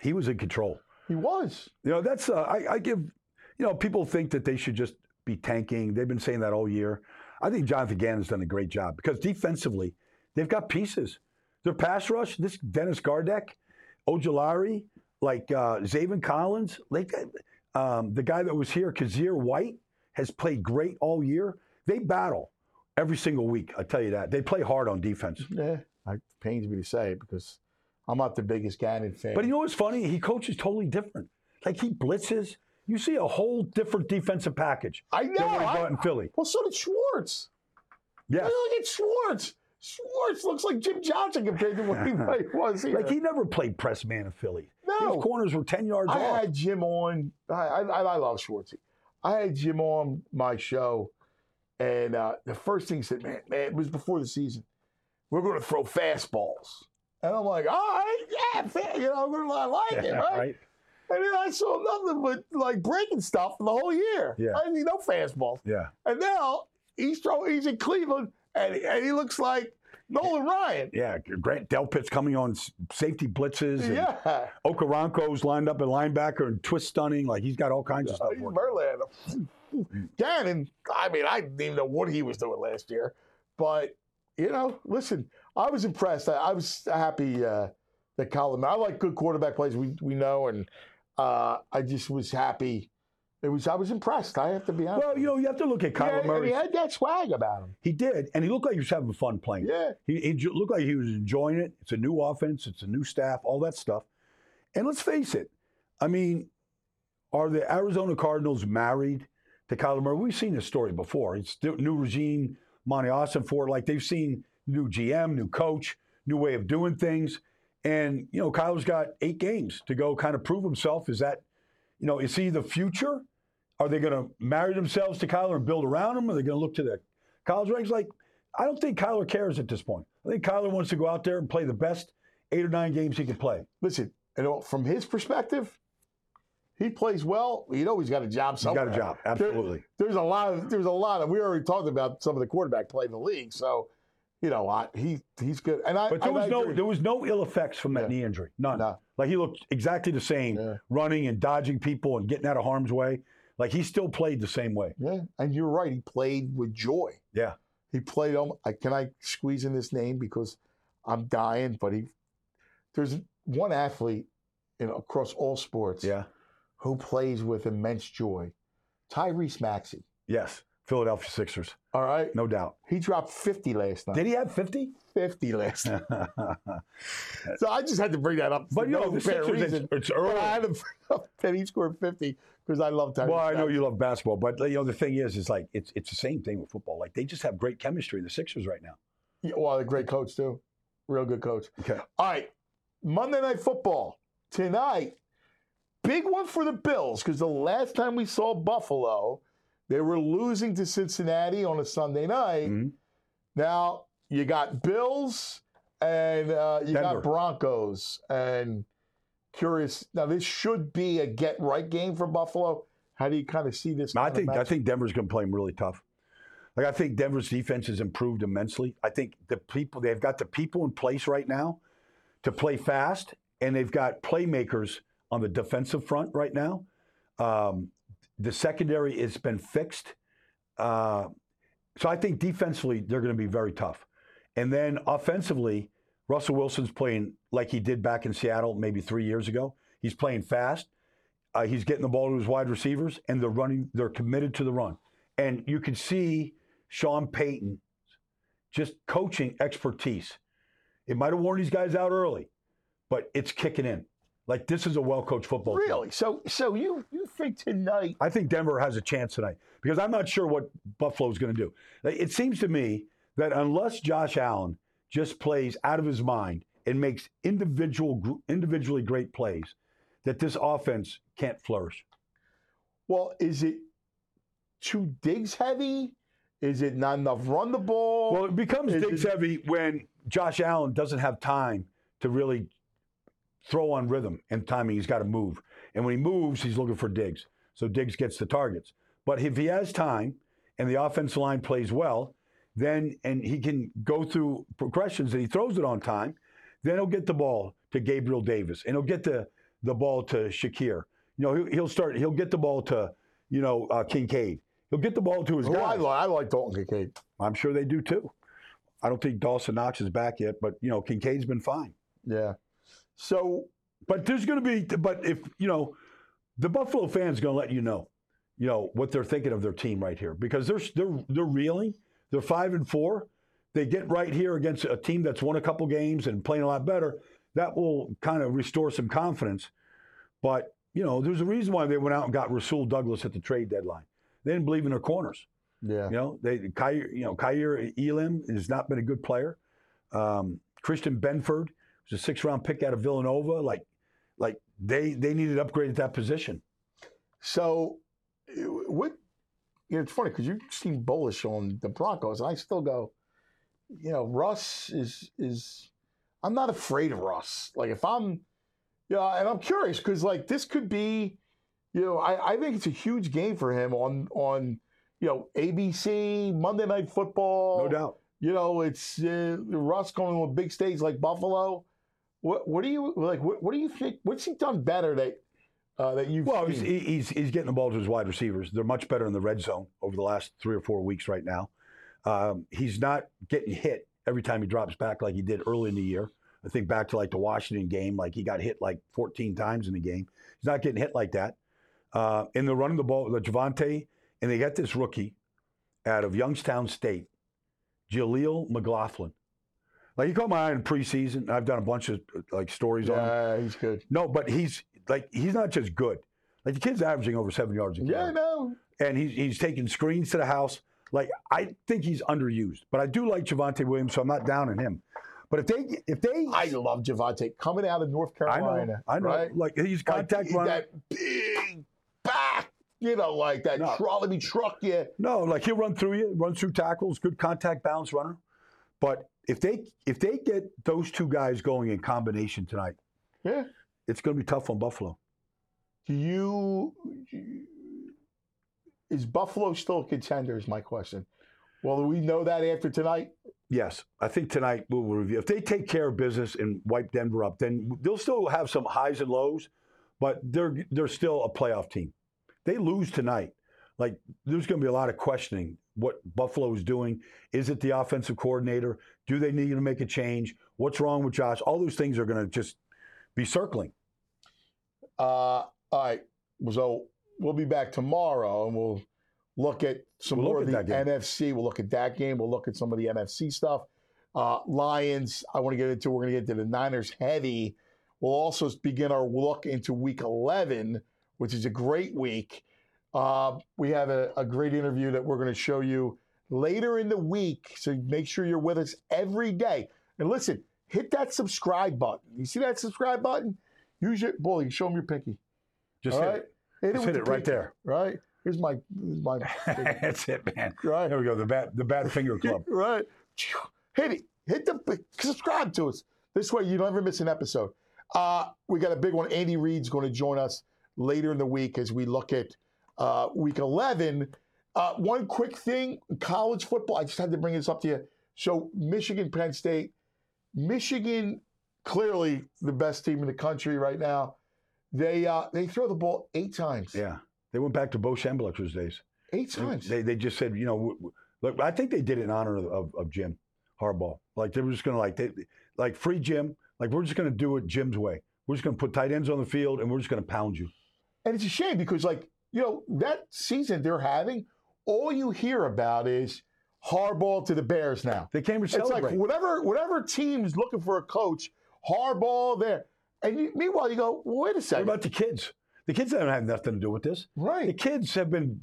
[SPEAKER 2] He was in control.
[SPEAKER 1] He was.
[SPEAKER 2] You know, that's uh, I, I give. You know, people think that they should just be tanking. They've been saying that all year. I think Jonathan Gannon's done a great job because defensively, they've got pieces. Their pass rush, this Dennis Gardeck, Ojulari, like uh, Zaven Collins, like um, the guy that was here, Kyzir White, has played great all year. They battle every single week. I tell you that they play hard on defense.
[SPEAKER 1] Yeah, it pains me to say it because I'm not the biggest Gannon fan.
[SPEAKER 2] But you know what's funny? He coaches totally different. Like he blitzes. You see a whole different defensive package.
[SPEAKER 1] I
[SPEAKER 2] than
[SPEAKER 1] know.
[SPEAKER 2] when he
[SPEAKER 1] I-
[SPEAKER 2] got in Philly.
[SPEAKER 1] well, so did Schwartz.
[SPEAKER 2] Yeah.
[SPEAKER 1] Look at Schwartz. Schwartz looks like Jim Johnson compared to what he was here.
[SPEAKER 2] Like he never played press man in Philly.
[SPEAKER 1] No.
[SPEAKER 2] His corners were 10 yards off.
[SPEAKER 1] I
[SPEAKER 2] off.
[SPEAKER 1] had Jim on. I, I, I love Schwartzy. I had Jim on my show, and uh, the first thing he said, man, man, it was before the season. We're going to throw fastballs, and I'm like, all right, yeah, fa- you know, I'm going to like it,
[SPEAKER 2] Yeah,
[SPEAKER 1] right? And then I saw nothing but like breaking stuff for the whole year.
[SPEAKER 2] Yeah.
[SPEAKER 1] I didn't see no fastballs,
[SPEAKER 2] Yeah.
[SPEAKER 1] and now he's throwing. He's in Cleveland, and, and he looks like Nolan Ryan.
[SPEAKER 2] Yeah. Grant Delpit's coming on safety blitzes. And
[SPEAKER 1] Yeah,
[SPEAKER 2] Okoronkwo's lined up at linebacker and twist stunning. Like he's got all kinds of stuff.
[SPEAKER 1] He's. Verlander. Gannon, I mean, I didn't even know what he was doing last year. But, you know, listen, I was impressed. I, I was happy uh, that Colin, I like good quarterback plays, we, we know. And uh, I just was happy. It was I was impressed. I have to be honest.
[SPEAKER 2] Well, you know, you have to look at
[SPEAKER 1] Yeah,
[SPEAKER 2] Kyler
[SPEAKER 1] and
[SPEAKER 2] Murray.
[SPEAKER 1] he had that swag about him.
[SPEAKER 2] He did, and he looked like he was having fun playing.
[SPEAKER 1] Yeah.
[SPEAKER 2] He, he looked like he was enjoying it. It's a new offense. It's a new staff. All that stuff. And let's face it. I mean, are the Arizona Cardinals married to Kyler Murray? We've seen this story before. It's the new regime, Monti Ossenfort like they've seen new GM, new coach, new way of doing things. And you know, Kyler's got eight games to go, kind of prove himself. Is that, you know, is he the future? Are they going to marry themselves to Kyler and build around him? Are they going to look to the college ranks? Like, I don't think Kyler cares at this point. I think Kyler wants to go out there and play the best eight or nine games he can play.
[SPEAKER 1] Listen, you know, from his perspective, he plays well. You know, he's got a job somewhere.
[SPEAKER 2] He's got a job,
[SPEAKER 1] There-
[SPEAKER 2] absolutely.
[SPEAKER 1] there's a lot of there's a lot of we already talked about some of the quarterback play in the league. So, you know, I, he he's good. And I
[SPEAKER 2] But there was no
[SPEAKER 1] agree.
[SPEAKER 2] there was no ill effects from that
[SPEAKER 1] Yeah.
[SPEAKER 2] knee injury. None.
[SPEAKER 1] No.
[SPEAKER 2] Like he looked exactly the same,
[SPEAKER 1] Yeah.
[SPEAKER 2] running and dodging people and getting out of harm's way. Like he still played the same way.
[SPEAKER 1] Yeah, and you're right. He played with joy.
[SPEAKER 2] Yeah.
[SPEAKER 1] He played. Um, I- can I squeeze in this name because I'm dying? But he, there's one athlete, you know, across all sports,
[SPEAKER 2] Yeah.
[SPEAKER 1] Who plays with immense joy. Tyrese Maxey.
[SPEAKER 2] Yes. Philadelphia Sixers,
[SPEAKER 1] All right.
[SPEAKER 2] no doubt.
[SPEAKER 1] He dropped 50 last night.
[SPEAKER 2] Did he have 50?
[SPEAKER 1] 50 last night. so I just had to bring that up.
[SPEAKER 2] But you know, the Sixers,
[SPEAKER 1] reason.
[SPEAKER 2] it's, it's
[SPEAKER 1] But
[SPEAKER 2] early.
[SPEAKER 1] I had to bring up that he scored 50 because I love Tyrese.
[SPEAKER 2] Well, I know you love basketball, but you know the thing is, is like it's it's the same thing with football. Like they just have great chemistry, in the Sixers right now.
[SPEAKER 1] Yeah, well, a great coach, too. Real good coach.
[SPEAKER 2] Okay.
[SPEAKER 1] All right. Monday Night Football. Tonight, big one for the Bills because the last time we saw Buffalo, they were losing to Cincinnati on a Sunday night.
[SPEAKER 2] Mhm.
[SPEAKER 1] Now, you got Bills and uh, you
[SPEAKER 2] Denver.
[SPEAKER 1] got Broncos. And curious, now this should be a get right game for Buffalo. How do you kind of see this?
[SPEAKER 2] I think I think Denver's going to play them really tough. Like I think Denver's defense has improved immensely. I think the people they've got the people in place right now to play fast, and they've got playmakers on the defensive front right now. Um, the secondary has been fixed, uh, so I think defensively they're going to be very tough. And then offensively, Russell Wilson's playing like he did back in Seattle maybe three years ago. He's playing fast. Uh, he's getting the ball to his wide receivers, and they're running. They're committed to the run, and you can see Sean Payton just coaching expertise. It might have worn these guys out early, but it's kicking in. Like this is a well-coached football team.
[SPEAKER 1] really. So, so you you think tonight?
[SPEAKER 2] I think Denver has a chance tonight because I'm not sure what Buffalo's going to do. It seems to me that unless Josh Allen just plays out of his mind and makes individual individually great plays, that this offense can't flourish.
[SPEAKER 1] Well, is it too Diggs heavy? Is it not enough run the ball?
[SPEAKER 2] Well, it becomes
[SPEAKER 1] Is
[SPEAKER 2] Diggs
[SPEAKER 1] it-
[SPEAKER 2] heavy when Josh Allen doesn't have time to really throw on rhythm and timing. He's got to move. And when he moves, he's looking for Diggs. So Diggs gets the targets. But if he has time and the offensive line plays well, then and he can go through progressions and he throws it on time, then he'll get the ball to Gabriel Davis and he'll get the the ball to Shakir. You know, he'll, he'll start. He'll get the ball to you know uh, Kincaid. He'll get the ball to his
[SPEAKER 1] Who I
[SPEAKER 2] guys.
[SPEAKER 1] like, I like Dalton Kincaid.
[SPEAKER 2] I'm sure they do too. I don't think Dawson Knox is back yet, but you know Kincaid's been fine.
[SPEAKER 1] Yeah. So
[SPEAKER 2] But there's going to be, but if you know, the Buffalo fans going to let you know, you know what they're thinking of their team right here because they're they're they're reeling. They're five and four. They get right here against a team that's won a couple games and playing a lot better. That will kind of restore some confidence. But you know, there's a reason why they went out and got Rasul Douglas at the trade deadline. They didn't believe in their corners.
[SPEAKER 1] yeah.
[SPEAKER 2] You know, they Kyrie, you know, Kaiir Elam has not been a good player. Um, Christian Benford was a six round pick out of Villanova. Like, like they they needed to upgrade at that position.
[SPEAKER 1] So what? You know, it's funny because you seem bullish on the Broncos, and I still go. You know, Russ is is. I'm not afraid of Russ. Like if I'm, yeah, and I'm curious because like this could be, you know, I, I think it's a huge game for him on on, you know, ABC Monday Night Football.
[SPEAKER 2] No doubt.
[SPEAKER 1] You know, it's uh, Russ going to a big stage like Buffalo. What what do you like? What, what do you think? What's he done better that uh, that you've
[SPEAKER 2] Well, he's, he's he's getting the ball to his wide receivers. They're much better in the red zone over the last three or four weeks right now. Um, he's not getting hit every time he drops back like he did early in the year. I think back to like the Washington game, like he got hit like 14 times in the game. He's not getting hit like that. Uh, and they're running the ball, the Javonte, and they got this rookie out of Youngstown State, Jaleel McLaughlin. Like he caught my eye in preseason. I've done a bunch of like stories on him.
[SPEAKER 1] yeah, he's good.
[SPEAKER 2] No, but he's like he's not just good. Like the kid's averaging over seven yards a game.
[SPEAKER 1] Yeah,
[SPEAKER 2] carry,
[SPEAKER 1] no.
[SPEAKER 2] and he's he's taking screens to the house. Like I think he's underused, but I do like Javonte Williams, so I'm not down on him. But if they if they
[SPEAKER 1] I love Javonte coming out of North
[SPEAKER 2] I
[SPEAKER 1] Carolina.
[SPEAKER 2] know I know
[SPEAKER 1] Right?
[SPEAKER 2] like he's contact
[SPEAKER 1] like,
[SPEAKER 2] runner.
[SPEAKER 1] That big back, you know, like that
[SPEAKER 2] No.
[SPEAKER 1] me truck you.
[SPEAKER 2] No, like he'll run through you, run through tackles, good contact balance runner. But if they if they get those two guys going in combination tonight,
[SPEAKER 1] Yeah.
[SPEAKER 2] it's going to be tough on Buffalo.
[SPEAKER 1] Do you, is Buffalo still a contender? Is my question. Well, do we know that after tonight?
[SPEAKER 2] Yes, I think tonight we'll review. If they take care of business and wipe Denver up, then they'll still have some highs and lows, but they're they're still a playoff team. They lose tonight, like there's going to be a lot of questioning what Buffalo is doing. Is it the offensive coordinator? Do they need to make a change? What's wrong with Josh? All those things are going to just be circling.
[SPEAKER 1] Uh, all right. So we'll be back tomorrow, and we'll look at some
[SPEAKER 2] We'll
[SPEAKER 1] more of the. NFC. We'll look at that game. We'll look at some of the NFC stuff. Uh, Lions, I want to get into. We're going to get into the Niners heavy. We'll also begin our look into Week 11, which is a great week. Uh, we have a, a great interview that we're going to show you later in the week. So make sure you're with us every day. And listen, hit that subscribe button. You see that subscribe button? Use your boy. Show them your pinky.
[SPEAKER 2] Just
[SPEAKER 1] All
[SPEAKER 2] hit
[SPEAKER 1] right,
[SPEAKER 2] it.
[SPEAKER 1] hit
[SPEAKER 2] Just
[SPEAKER 1] with
[SPEAKER 2] hit it right
[SPEAKER 1] pinky,
[SPEAKER 2] there.
[SPEAKER 1] Right. Here's my. Here's my.
[SPEAKER 2] That's it, man.
[SPEAKER 1] right.
[SPEAKER 2] There we go. The bad, the bad finger club.
[SPEAKER 1] Right. Hit it. Hit the subscribe to us. This way you never miss an episode. Uh, we got a big one. Andy Reid's going to join us later in the week as we look at uh, week 11. Uh, one quick thing college football. I just had to bring this up to you. So, Michigan, Penn State. Michigan, clearly the best team in the country right now. They uh, they throw the ball eight times.
[SPEAKER 2] Yeah. They went back to Bo Schembechler's days.
[SPEAKER 1] Eight times.
[SPEAKER 2] They, they just said, you know, look, I think they did it in honor of, of, of Jim Harbaugh. Like they were just going to like, they, like free Jim. Like we're just going to do it Jim's way. We're just going to put tight ends on the field and we're just going to pound you.
[SPEAKER 1] And it's a shame because, like, you know, that season they're having, all you hear about is Harbaugh to the Bears now.
[SPEAKER 2] They came to celebrate.
[SPEAKER 1] It's like whatever whatever team's looking for a coach, Harbaugh there. And you, meanwhile, you go, well, wait a second.
[SPEAKER 2] what about the kids? The kids don't have nothing to do with this.
[SPEAKER 1] Right.
[SPEAKER 2] The kids have been,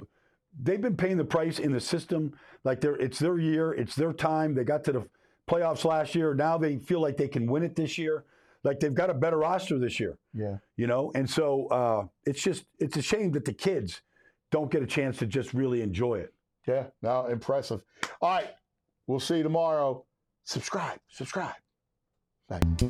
[SPEAKER 2] they've been paying the price in the system. Like they're, it's their year, it's their time. They got to the playoffs last year. Now they feel like they can win it this year. Like they've got a better roster this year.
[SPEAKER 1] Yeah.
[SPEAKER 2] you know and so uh, it's just it's a shame that the kids don't get a chance to just really enjoy it
[SPEAKER 1] Yeah. No, impressive. All right. We'll see you tomorrow. Subscribe. Subscribe. Thanks.